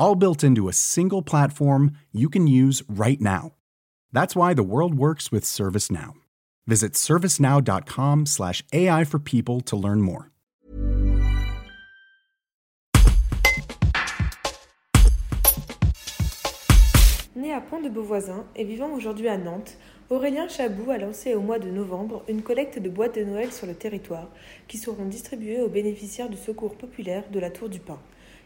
all built into a single platform you can use right now. That's why the world works with ServiceNow. Visit servicenow.com/slash AI for people to learn more. Né à Pont-de-Beauvoisin et vivant aujourd'hui à Nantes, Aurélien Chabou a lancé au mois de novembre une collecte de boîtes de Noël sur le territoire qui seront distribuées aux bénéficiaires du secours populaire de la Tour du Pin.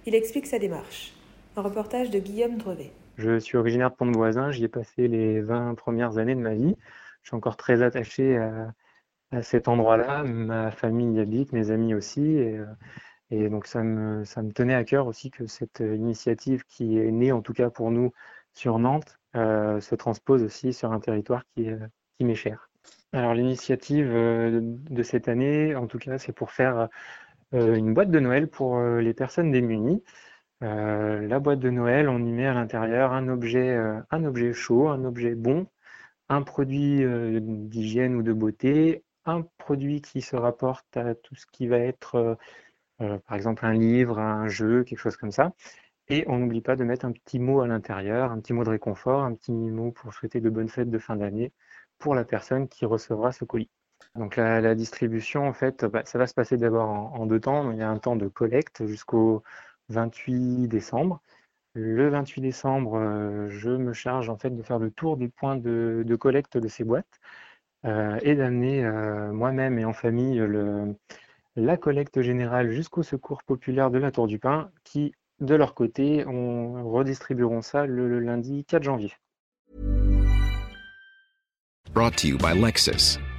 Il explique sa démarche. Un reportage de Guillaume Drevet. Je suis originaire de Pont-de-Voisin, j'y ai passé les 20 premières années de ma vie. Je suis encore très attaché à, cet endroit-là. Ma famille y habite, mes amis aussi. Et, euh, donc ça me, tenait à cœur aussi que cette initiative qui est née, en tout cas pour nous, sur Nantes, euh, se transpose aussi sur un territoire qui, qui m'est cher. Alors l'initiative euh, de cette année, en tout cas, c'est pour faire une boîte de Noël pour les personnes démunies. Euh, la boîte de Noël, on y met à l'intérieur un objet, euh, chaud, un objet bon, un produit euh, d'hygiène ou de beauté, un produit qui se rapporte à tout ce qui va être, par exemple, un livre, un jeu, quelque chose comme ça. Et on n'oublie pas de mettre un petit mot à l'intérieur, un petit mot de réconfort, un petit mot pour souhaiter de bonnes fêtes de fin d'année pour la personne qui recevra ce colis. Donc la, distribution, en fait, bah, ça va se passer d'abord en, deux temps. Il y a un temps de collecte jusqu'au 28 décembre. Le 28 décembre, euh, je me charge en fait de faire le tour des points de, collecte de ces boîtes euh, et d'amener euh, moi-même et en famille la collecte générale jusqu'au secours populaire de la Tour du Pin qui, de leur côté, on redistribueront ça le, lundi 4 janvier.